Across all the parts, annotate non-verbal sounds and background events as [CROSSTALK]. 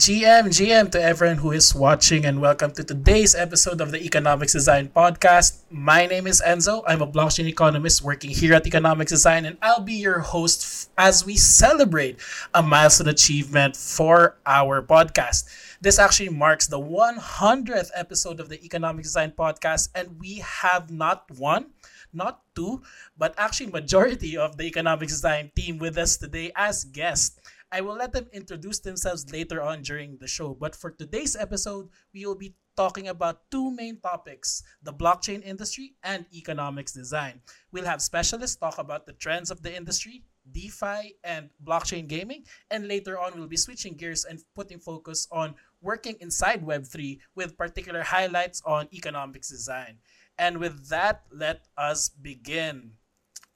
GM, GM to everyone who is watching, and welcome to today's episode of the Economics Design Podcast. My name is Enzo. I'm a blockchain economist working here at Economics Design, and I'll be your host f- as we celebrate a milestone achievement for our podcast. This actually marks the 100th episode of the Economics Design Podcast, and we have not one, not two, but actually majority of the Economics Design team with us today as guests. I will let them introduce themselves later on during the show. But for today's episode, we will be talking about two main topics the blockchain industry and economics design. We'll have specialists talk about the trends of the industry, DeFi, and blockchain gaming. And later on, we'll be switching gears and putting focus on working inside Web3 with particular highlights on economics design. And with that, let us begin.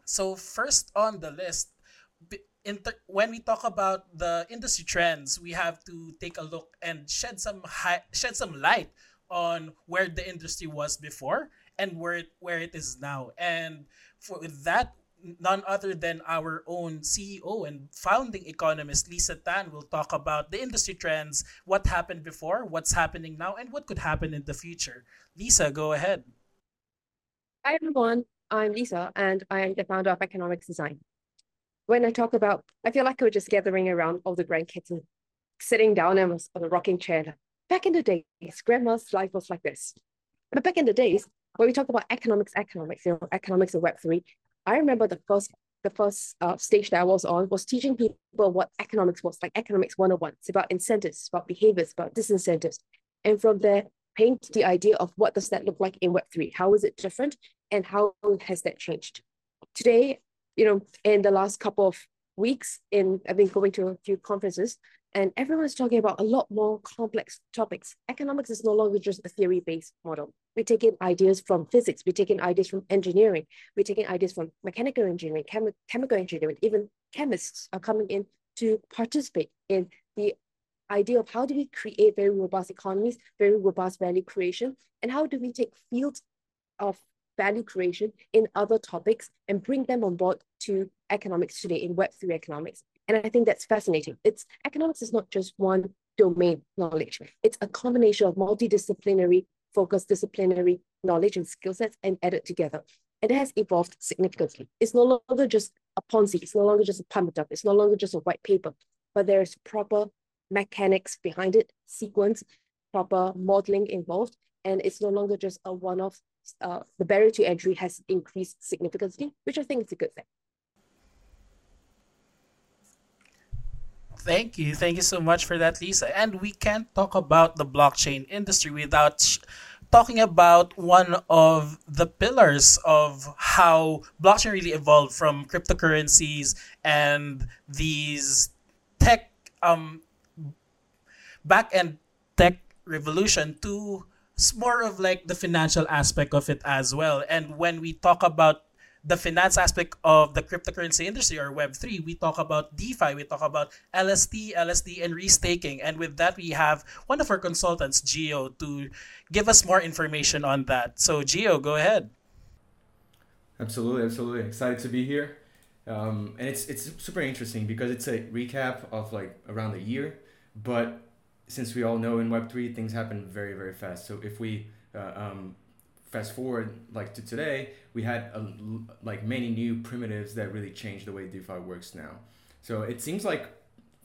So, first on the list, when we talk about the industry trends, we have to take a look and shed some hi- shed some light on where the industry was before and where it, where it is now. And for that, none other than our own CEO and founding economist Lisa Tan will talk about the industry trends, what happened before, what's happening now, and what could happen in the future. Lisa, go ahead. Hi everyone, I'm Lisa and I am the founder of Economics Design when I talk about, I feel like we're just gathering around all the grandkids and sitting down on a rocking chair. Back in the days, grandma's life was like this. But back in the days, when we talk about economics, economics, you know, economics of Web three, I remember the first the first uh, stage that I was on was teaching people what economics was, like economics 101. It's about incentives, about behaviors, about disincentives. And from there, paint the idea of what does that look like in Web3? How is it different? And how has that changed? Today, you know, in the last couple of weeks, in I've been going to a few conferences, and everyone's talking about a lot more complex topics. Economics is no longer just a theory-based model. We're taking ideas from physics, we're taking ideas from engineering, we're taking ideas from mechanical engineering, chemi- chemical engineering, even chemists are coming in to participate in the idea of how do we create very robust economies, very robust value creation, and how do we take fields of value creation in other topics and bring them on board to economics today in Web3 economics. And I think that's fascinating. It's economics is not just one domain knowledge. It's a combination of multidisciplinary, focused disciplinary knowledge and skill sets and added together. And it has evolved significantly. It's no longer just a Ponzi, it's no longer just a pump up, it's no longer just a white paper, but there's proper mechanics behind it, sequence, proper modeling involved, and it's no longer just a one-off uh, the barrier to entry has increased significantly, which I think is a good thing. Thank you. Thank you so much for that, Lisa. And we can't talk about the blockchain industry without talking about one of the pillars of how blockchain really evolved from cryptocurrencies and these tech um back end tech revolution to it's more of like the financial aspect of it as well. And when we talk about the finance aspect of the cryptocurrency industry or Web3, we talk about DeFi, we talk about LST, LSD, and restaking. And with that, we have one of our consultants, Geo, to give us more information on that. So, Geo, go ahead. Absolutely, absolutely. Excited to be here. Um, and it's it's super interesting because it's a recap of like around a year, but since we all know in Web3 things happen very, very fast. So if we uh, um, fast forward like to today, we had a, like many new primitives that really changed the way DeFi works now. So it seems like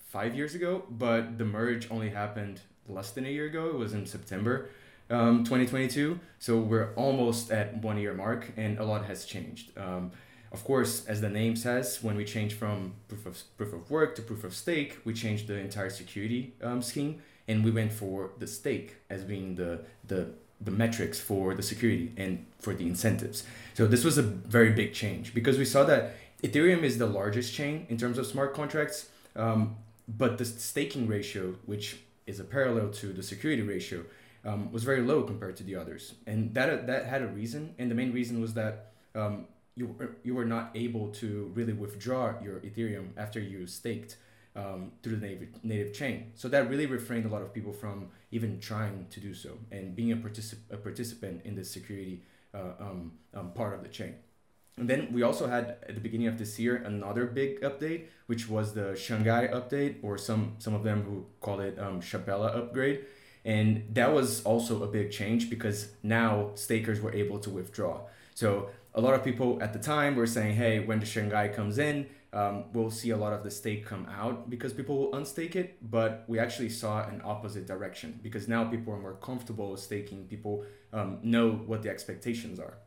five years ago, but the merge only happened less than a year ago. It was in September um, 2022. So we're almost at one year mark and a lot has changed. Um, of course, as the name says, when we change from proof of proof of work to proof of stake, we changed the entire security um, scheme, and we went for the stake as being the the the metrics for the security and for the incentives. So this was a very big change because we saw that Ethereum is the largest chain in terms of smart contracts, um, but the staking ratio, which is a parallel to the security ratio, um, was very low compared to the others, and that that had a reason, and the main reason was that um, you you were not able to really withdraw your Ethereum after you staked um, through the native native chain. So that really refrained a lot of people from even trying to do so and being a, particip- a participant in the security uh, um, um, part of the chain. And then we also had at the beginning of this year another big update, which was the Shanghai update, or some some of them who call it um, Shapella upgrade. And that was also a big change because now stakers were able to withdraw. So a lot of people at the time were saying, hey, when the Shanghai comes in, um, we'll see a lot of the stake come out because people will unstake it. But we actually saw an opposite direction because now people are more comfortable staking. People um, know what the expectations are.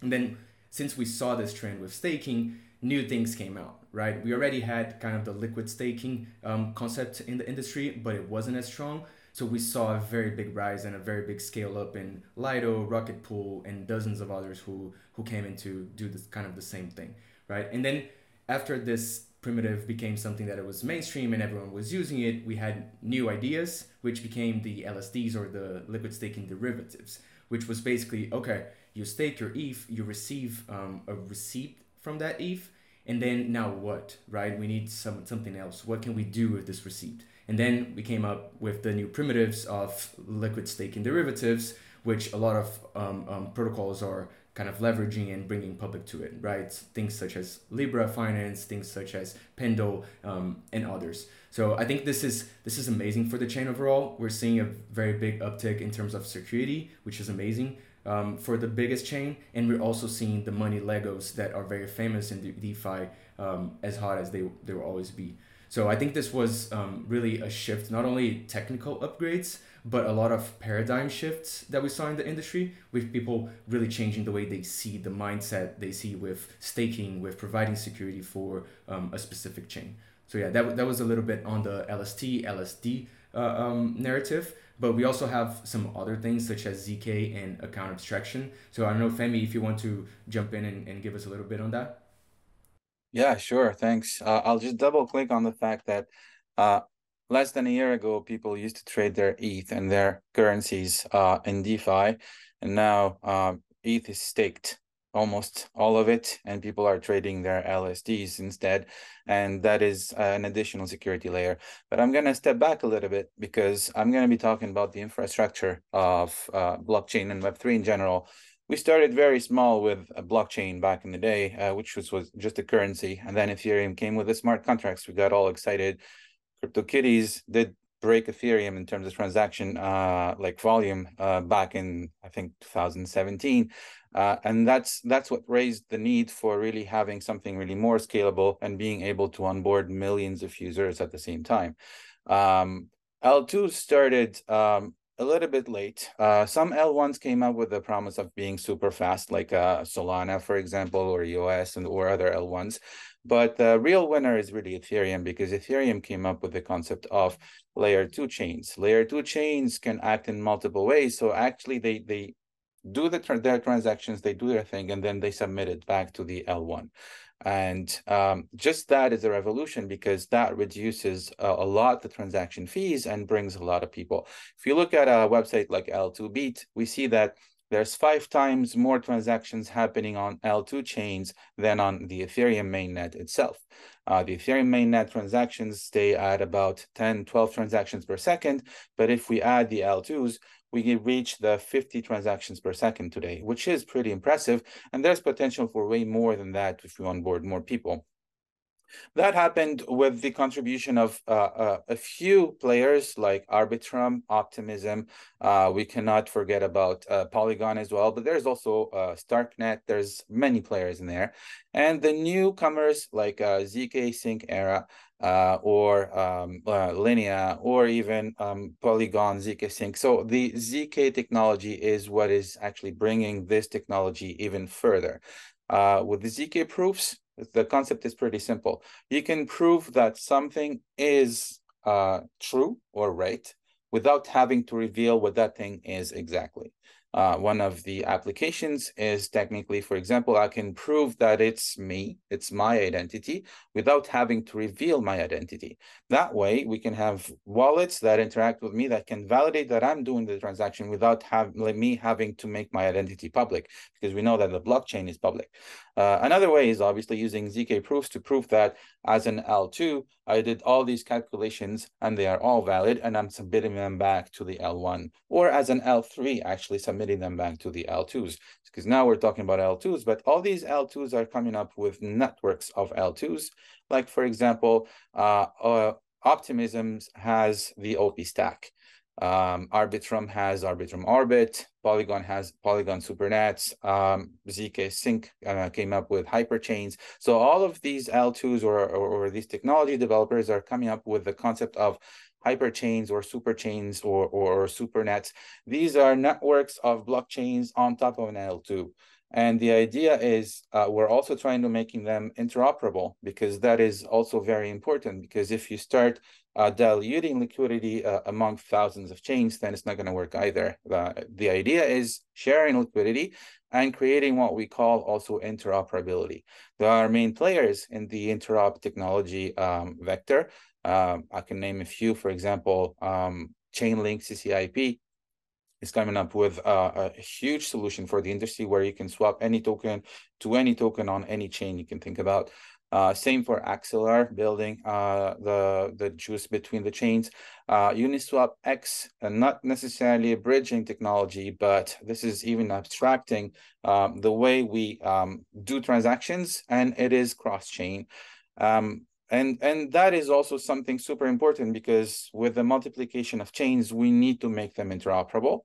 And then since we saw this trend with staking, new things came out, right? We already had kind of the liquid staking um, concept in the industry, but it wasn't as strong. So we saw a very big rise and a very big scale up in Lido, Rocket Pool, and dozens of others who who came in to do this kind of the same thing, right? And then after this primitive became something that it was mainstream and everyone was using it, we had new ideas, which became the LSDs or the liquid staking derivatives, which was basically okay, you stake your ETH, you receive um, a receipt from that ETH, and then now what, right? We need some something else. What can we do with this receipt? And then we came up with the new primitives of liquid staking derivatives, which a lot of um, um, protocols are kind of leveraging and bringing public to it, right? Things such as Lybra Finance, things such as Pendle, um, and others. So I think this is this is amazing for the chain overall. We're seeing a very big uptick in terms of security, which is amazing um, for the biggest chain, and we're also seeing the money Legos that are very famous in DeFi um, as hot as they they will always be. So I think this was um, really a shift, not only technical upgrades, but a lot of paradigm shifts that we saw in the industry with people really changing the way they see the mindset they see with staking, with providing security for um, a specific chain. So yeah, that, that was a little bit on the LST, LSD uh, um, narrative. But we also have some other things such as ZK and account abstraction. So I don't know, Femi, if you want to jump in and, and give us a little bit on that. Yeah, sure. Thanks. Uh, I'll just double click on the fact that uh, less than a year ago, people used to trade their ETH and their currencies uh, in DeFi, and now uh, ETH is staked almost all of it, and people are trading their LSDs instead, and that is an additional security layer. But I'm going to step back a little bit because I'm going to be talking about the infrastructure of uh, blockchain and Web3 in general we started very small with a blockchain back in the day, uh, which was, was just a currency. And then Ethereum came with the smart contracts. We got all excited. CryptoKitties did break Ethereum in terms of transaction uh, like volume uh, back in I think 2017, uh, and that's that's what raised the need for really having something really more scalable and being able to onboard millions of users at the same time. Um, L2 started um, a little bit late. Uh, some L1s came up with the promise of being super fast, like uh, Solana, for example, or EOS and or other L1s. But the real winner is really Ethereum because Ethereum came up with the concept of layer two chains. Layer two chains can act in multiple ways. So actually, they they do the their transactions, they do their thing, and then they submit it back to the L1. And um, just that is a revolution because that reduces a, lot the transaction fees and brings a lot of people. If you look at a website like L2Beat, we see that there's five times more transactions happening on L2 chains than on the Ethereum mainnet itself. Uh, the Ethereum mainnet transactions stay at about 10, 12 transactions per second. But if we add the L2s, we reach the 50 transactions per second today, which is pretty impressive. And there's potential for way more than that if we onboard more people. That happened with the contribution of uh, uh, a few players like Arbitrum, Optimism. Uh, we cannot forget about uh, Polygon as well, but there's also uh, Starknet. There's many players in there. And the newcomers like uh, ZK Sync Era uh, or um, uh, Linea or even um, Polygon ZK Sync. So the ZK technology is what is actually bringing this technology even further. Uh, with the ZK proofs, the concept is pretty simple. You can prove that something is uh, true or right without having to reveal what that thing is exactly. Uh, one of the applications is technically, for example, I can prove that it's me, it's my identity, without having to reveal my identity. That way, we can have wallets that interact with me that can validate that I'm doing the transaction without have, me having to make my identity public, because we know that the blockchain is public. Uh, another way is obviously using ZK proofs to prove that as an L2, I did all these calculations and they are all valid, and I'm submitting them back to the L1, or as an L3, actually submitting submitting them back to the L2s. Because now we're talking about L2s, but all these L2s are coming up with networks of L2s. Like, for example, uh, uh, Optimism has the OP stack. Um, Arbitrum has Arbitrum Orbit. Polygon has Polygon Supernets. Um, ZK Sync uh, came up with hyperchains. So all of these L2s or, or, or, these technology developers are coming up with the concept of hyperchains or superchains or, or, or supernets. These are networks of blockchains on top of an L2. And the idea is uh, we're also trying to making them interoperable because that is also very important. Because if you start uh, diluting liquidity uh, among thousands of chains, then it's not going to work either. the the idea is sharing liquidity and creating what we call also interoperability. There are main players in the interop technology um, vector. Um, I can name a few, for example, um, Chainlink CCIP is coming up with a, a, huge solution for the industry where you can swap any token to any token on any chain you can think about. Uh, same for Axelar building uh, the the juice between the chains. Uh, Uniswap X, not necessarily a bridging technology, but this is even abstracting um, the way we um, do transactions, and it is cross chain. Um, and and that is also something super important because with the multiplication of chains we need to make them interoperable.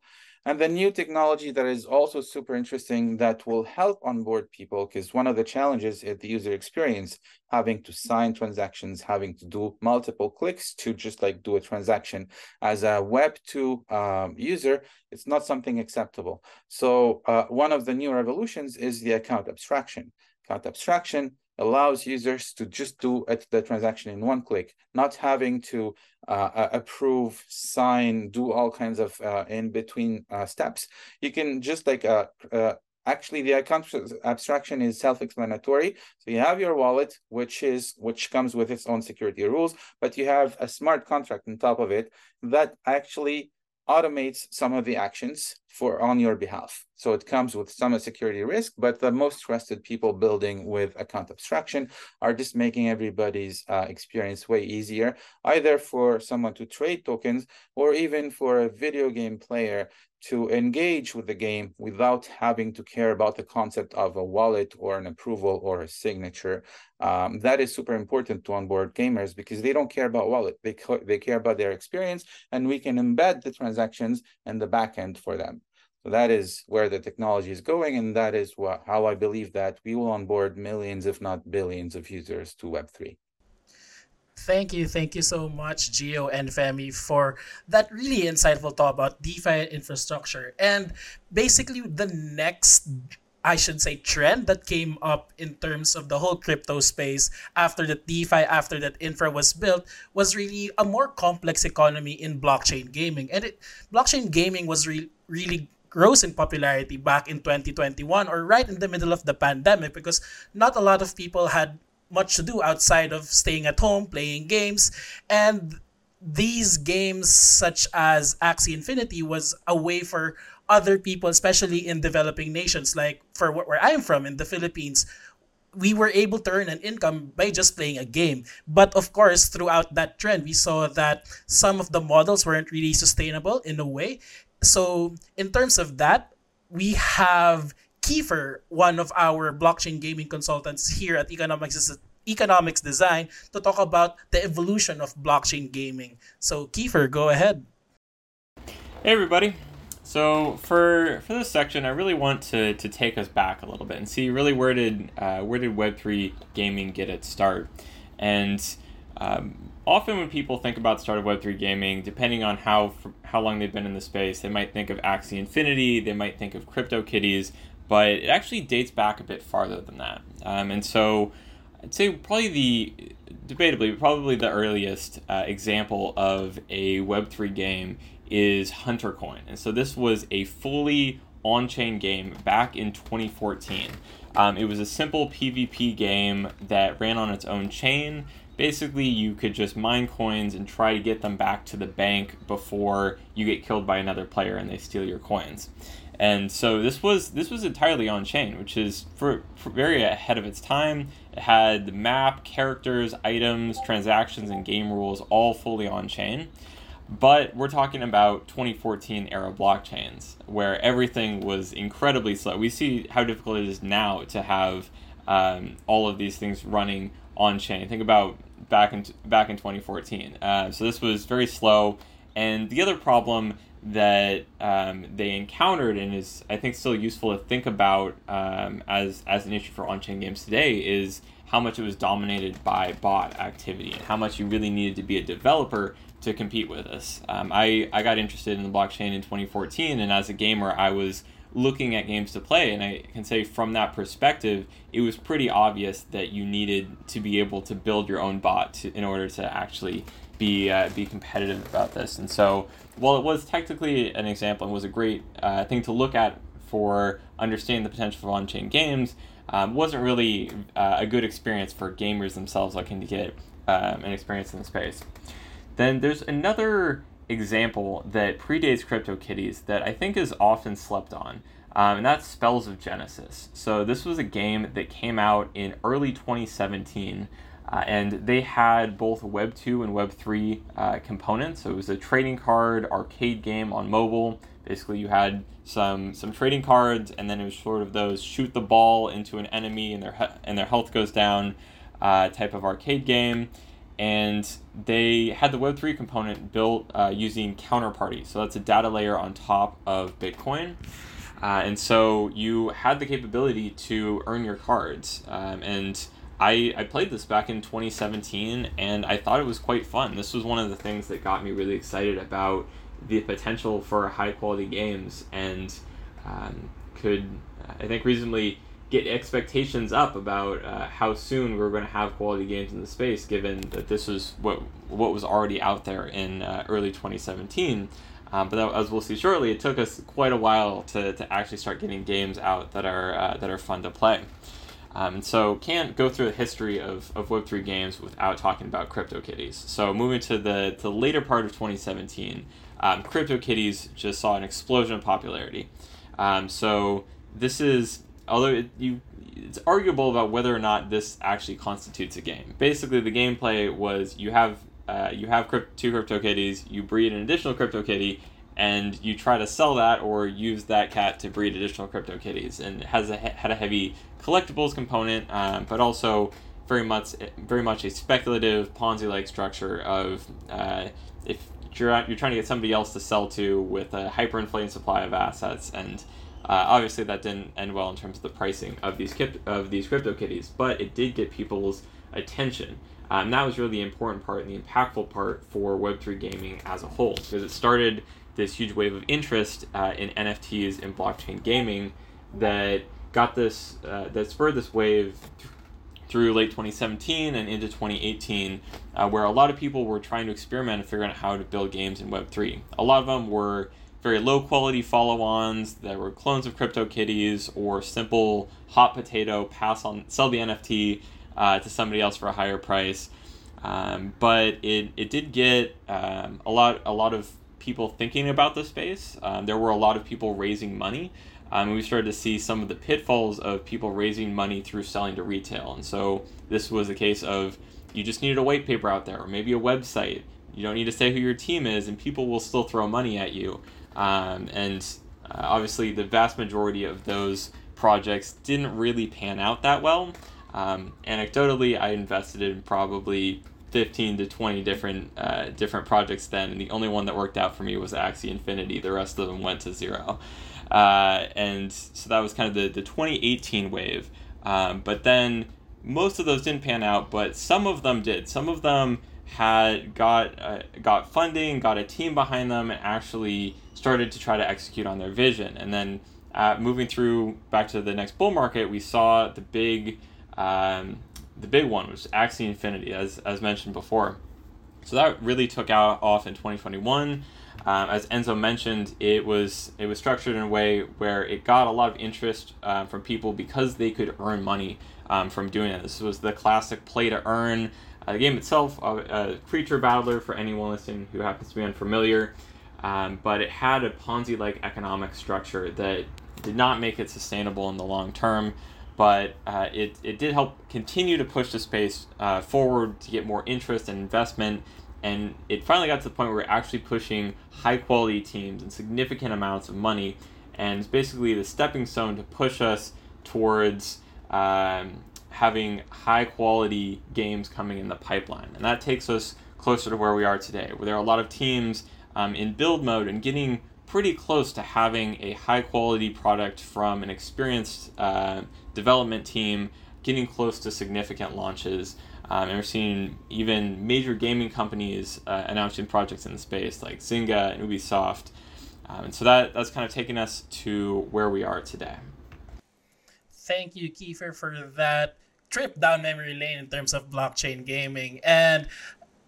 And the new technology that is also super interesting that will help onboard people because one of the challenges is the user experience having to sign transactions having to do multiple clicks to just like do a transaction. As a web 2 um, user it's not something acceptable. So uh, one of the new revolutions is the account abstraction. Account abstraction allows users to just do the transaction in one click, not having to uh, approve, sign, do all kinds of uh, in between uh, steps. You can just like uh, uh, actually the account abstraction is self-explanatory. So you have your wallet, which is which comes with its own security rules, but you have a smart contract on top of it that actually automates some of the actions for on your behalf. So it comes with some security risk, but the most trusted people building with account abstraction are just making everybody's uh, experience way easier, either for someone to trade tokens or even for a video game player to engage with the game without having to care about the concept of a wallet or an approval or a signature. Um, that is super important to onboard gamers because they don't care about wallet. They, they care about their experience and we can embed the transactions and the backend for them. So that is where the technology is going, and that is what, how I believe that we will onboard millions, if not billions, of users to Web3. Thank you, thank you so much, Geo and Femi, for that really insightful talk about DeFi infrastructure. And basically, the next, I should say, trend that came up in terms of the whole crypto space after the DeFi, after that infra was built, was really a more complex economy in blockchain gaming. And it, blockchain gaming was re- really rose in popularity back in 2021 or right in the middle of the pandemic because not a lot of people had much to do outside of staying at home playing games and these games such as Axie Infinity was a way for other people especially in developing nations like for where I'm from in the Philippines we were able to earn an income by just playing a game. But of course, throughout that trend, we saw that some of the models weren't really sustainable in a way. So in terms of that, we have Kiefer, one of our blockchain gaming consultants here at Economics Economics Design, to talk about the evolution of blockchain gaming. So Kiefer, go ahead. Hey everybody. So for for this section, I really want to, to take us back a little bit and see really where did uh, where did Web three gaming get its start, and um, often when people think about the start of Web3 gaming, depending on how how long they've been in the space, they might think of Axie Infinity, they might think of CryptoKitties, but it actually dates back a bit farther than that. Um, and so I'd say probably the, debatably, probably the earliest uh, example of a Web3 game is Huntercoin. And so this was a fully on chain game back in 2014. Um, it was a simple PvP game that ran on its own chain basically you could just mine coins and try to get them back to the bank before you get killed by another player and they steal your coins. And so this was this was entirely on chain, which is for, for very ahead of its time. It had the map, characters, items, transactions, and game rules all fully on chain. But we're talking about 2014 era blockchains where everything was incredibly slow. We see how difficult it is now to have um, all of these things running on chain. Think about back in back in 2014. Uh, so this was very slow. And the other problem that um, they encountered and is I think still useful to think about um, as as an issue for on-chain games today is how much it was dominated by bot activity and how much you really needed to be a developer to compete with us. Um, I, I got interested in the blockchain in 2014, and as a gamer, I was looking at games to play, and I can say from that perspective, it was pretty obvious that you needed to be able to build your own bot to, in order to actually be uh, be competitive about this. And so, while it was technically an example and was a great uh, thing to look at for understanding the potential of on-chain games, um, wasn't really uh, a good experience for gamers themselves looking to get um, an experience in the space. Then there's another example that predates CryptoKitties that I think is often slept on, um, and that's Spells of Genesis. So this was a game that came out in early 2017. Uh, and they had both Web 2 and Web 3 uh, components. So it was a trading card arcade game on mobile. Basically, you had some some trading cards, and then it was sort of those shoot the ball into an enemy and their and their health goes down uh, type of arcade game and they had the Web3 component built uh, using Counterparty. So that's a data layer on top of Bitcoin. Uh, and so you had the capability to earn your cards. Um, and I, I played this back in 2017 and I thought it was quite fun. This was one of the things that got me really excited about the potential for high quality games and um, could, I think, reasonably get expectations up about uh, how soon we are going to have quality games in the space, given that this was what what was already out there in uh, early 2017. Um, but that, as we'll see shortly, it took us quite a while to, to actually start getting games out that are uh, that are fun to play. Um, and so can't go through the history of, of Web3 games without talking about CryptoKitties. So moving to the, the later part of 2017, um, CryptoKitties just saw an explosion of popularity. Um, so this is although it, you it's arguable about whether or not this actually constitutes a game. Basically, the gameplay was you have uh, you have crypt- two CryptoKitties, you breed an additional CryptoKitty, and you try to sell that or use that cat to breed additional CryptoKitties. And it has a, had a heavy collectibles component, um, but also very much very much a speculative Ponzi-like structure of uh, if you're you're trying to get somebody else to sell to with a hyperinflating supply of assets and uh, obviously, that didn't end well in terms of the pricing of these of these CryptoKitties, but it did get people's attention. Um, that was really the important part and the impactful part for Web3 gaming as a whole, because it started this huge wave of interest uh, in NFTs and blockchain gaming that got this uh, that spurred this wave through late 2017 and into 2018, uh, where a lot of people were trying to experiment and figure out how to build games in Web3. A lot of them were very low quality follow-ons that were clones of CryptoKitties or simple hot potato pass on sell the NFT uh, to somebody else for a higher price. Um, but it, it did get um, a lot a lot of people thinking about the space. Um, there were a lot of people raising money. Um, and we started to see some of the pitfalls of people raising money through selling to retail. And so this was a case of you just needed a white paper out there or maybe a website. You don't need to say who your team is, and people will still throw money at you. Um, and uh, obviously, the vast majority of those projects didn't really pan out that well. Um, anecdotally, I invested in probably 15 to 20 different uh, different projects then, and the only one that worked out for me was Axie Infinity. The rest of them went to zero. Uh, and so that was kind of the, the 2018 wave. Um, but then most of those didn't pan out, but some of them did. Some of them had got uh, got funding, got a team behind them, and actually started to try to execute on their vision. And then uh, moving through back to the next bull market, we saw the big um, the big one, which was Axie Infinity, as as mentioned before. So that really took out off in 2021. Um, as Enzo mentioned, it was it was structured in a way where it got a lot of interest uh, from people because they could earn money um, from doing it. This was the classic play to earn. Uh, the game itself, uh, a creature battler for anyone listening who happens to be unfamiliar, um, but it had a Ponzi like economic structure that did not make it sustainable in the long term. But uh, it, it did help continue to push the space uh, forward to get more interest and investment. and it finally got to the point where we're actually pushing high quality teams and significant amounts of money, and it's basically the stepping stone to push us towards um, having high quality games coming in the pipeline, and that takes us closer to where we are today, where there are a lot of teams um, in build mode and getting pretty close to having a high quality product from an experienced uh, development team, getting close to significant launches. Um, and we're seeing even major gaming companies uh, announcing projects in the space like Zynga and Ubisoft. Um, and so that, that's kind of taking us to where we are today. Thank you, Kiefer, for that trip down memory lane in terms of blockchain gaming. And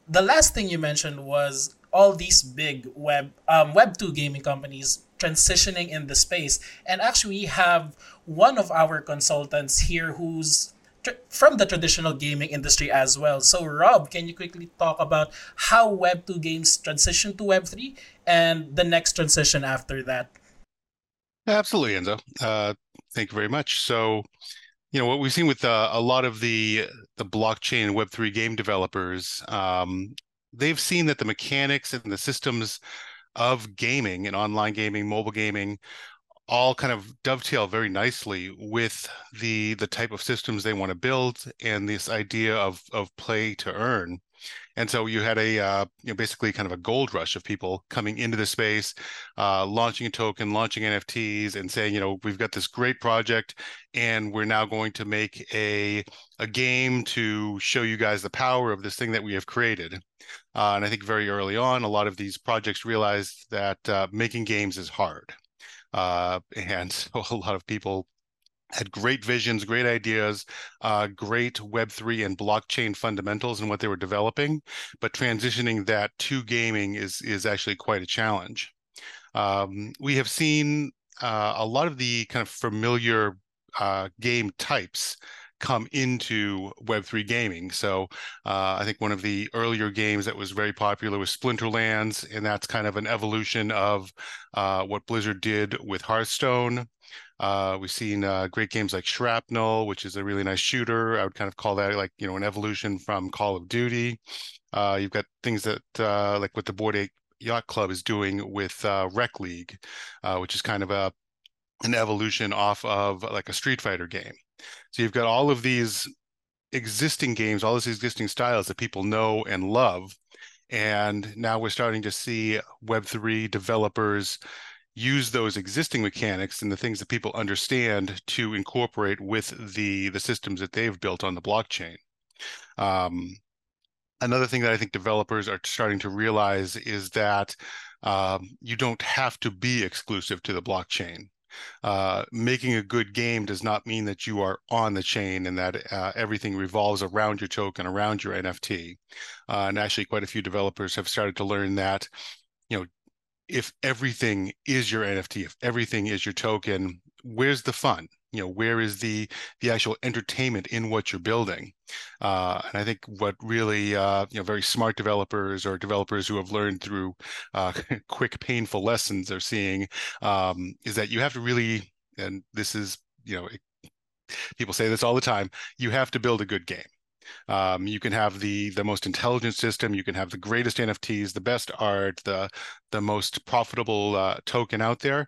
the last thing you mentioned was all these big web um, web 2 gaming companies transitioning in the space. And actually we have one of our consultants here who's tr- from the traditional gaming industry as well. So rob can you quickly talk about how web 2 games transition to web 3 and the next transition after that? Absolutely enzo. Uh, thank you very much. So you know what we've seen with uh, a lot of the the blockchain web 3 game developers um, they've seen that the mechanics and the systems of gaming and online gaming mobile gaming all kind of dovetail very nicely with the the type of systems they want to build and this idea of of play to earn and so you had a uh, you know basically kind of a gold rush of people coming into the space, uh, launching a token, launching NFTs, and saying, you know, we've got this great project, and we're now going to make a a game to show you guys the power of this thing that we have created. Uh, and I think very early on, a lot of these projects realized that uh, making games is hard. Uh, and [LAUGHS] so a lot of people had great visions, great ideas, uh, great Web3 and blockchain fundamentals and what they were developing, but transitioning that to gaming is is actually quite a challenge. Um, we have seen uh, a lot of the kind of familiar uh, game types come into Web3 gaming. So uh, I think one of the earlier games that was very popular was Splinterlands, and that's kind of an evolution of uh, what Blizzard did with Hearthstone. Uh, we've seen uh, great games like Shrapnel, which is a really nice shooter. I would kind of call that like you know an evolution from Call of Duty. Uh, you've got things that uh, like what the Bored Ape Yacht Club is doing with uh, Rec League, uh, which is kind of a an evolution off of like a Street Fighter game. So you've got all of these existing games, all these existing styles that people know and love. And now we're starting to see Web3 developers use those existing mechanics and the things that people understand to incorporate with the the systems that they've built on the blockchain. Um, another thing that I think developers are starting to realize is that um, you don't have to be exclusive to the blockchain. Uh, making a good game does not mean that you are on the chain and that uh, everything revolves around your token, around your NFT. Uh, and actually, quite a few developers have started to learn that, you know, if everything is your NFT, if everything is your token, where's the fun? You know, where is the the actual entertainment in what you're building? Uh, and I think what really, uh, you know, very smart developers or developers who have learned through uh, [LAUGHS] quick, painful lessons are seeing um, is that you have to really, and this is, you know, people say this all the time, you have to build a good game. Um, you can have the the most intelligent system. You can have the greatest NFTs, the best art, the the most profitable uh, token out there.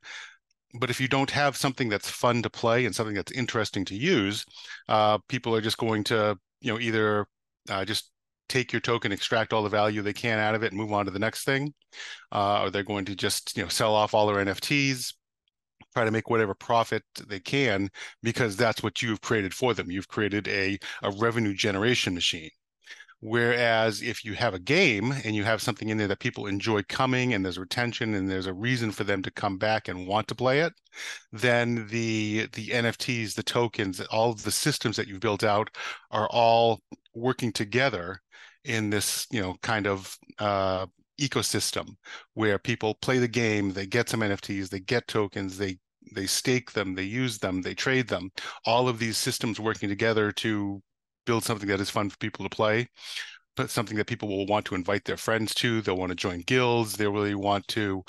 But if you don't have something that's fun to play and something that's interesting to use, uh, people are just going to you know either uh, just take your token, extract all the value they can out of it, and move on to the next thing, uh, or they're going to just you know sell off all their NFTs, try to make whatever profit they can because that's what you've created for them. You've created a, a revenue generation machine. Whereas if you have a game and you have something in there that people enjoy coming and there's retention and there's a reason for them to come back and want to play it, then the the NFTs, the tokens, all of the systems that you've built out are all working together in this, you know, kind of uh, ecosystem where people play the game, they get some NFTs, they get tokens, they they stake them, they use them, they trade them. All of these systems working together to build something that is fun for people to play, but something that people will want to invite their friends to. They'll want to join guilds. They really want to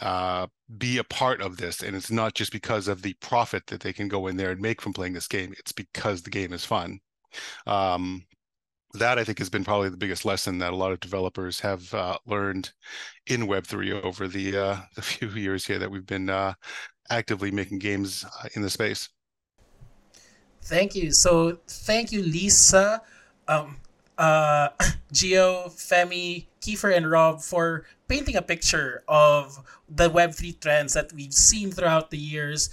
uh, be a part of this. And it's not just because of the profit that they can go in there and make from playing this game. It's because the game is fun. Um, that I think has been probably the biggest lesson that a lot of developers have uh, learned in Web3 over the uh, [LAUGHS] the few years here that we've been uh, actively making games uh, in the space. Thank you. So thank you, Lisa, um, uh, [LAUGHS] Geo, Femi, Kiefer, and Rob for painting a picture of the Web3 trends that we've seen throughout the years.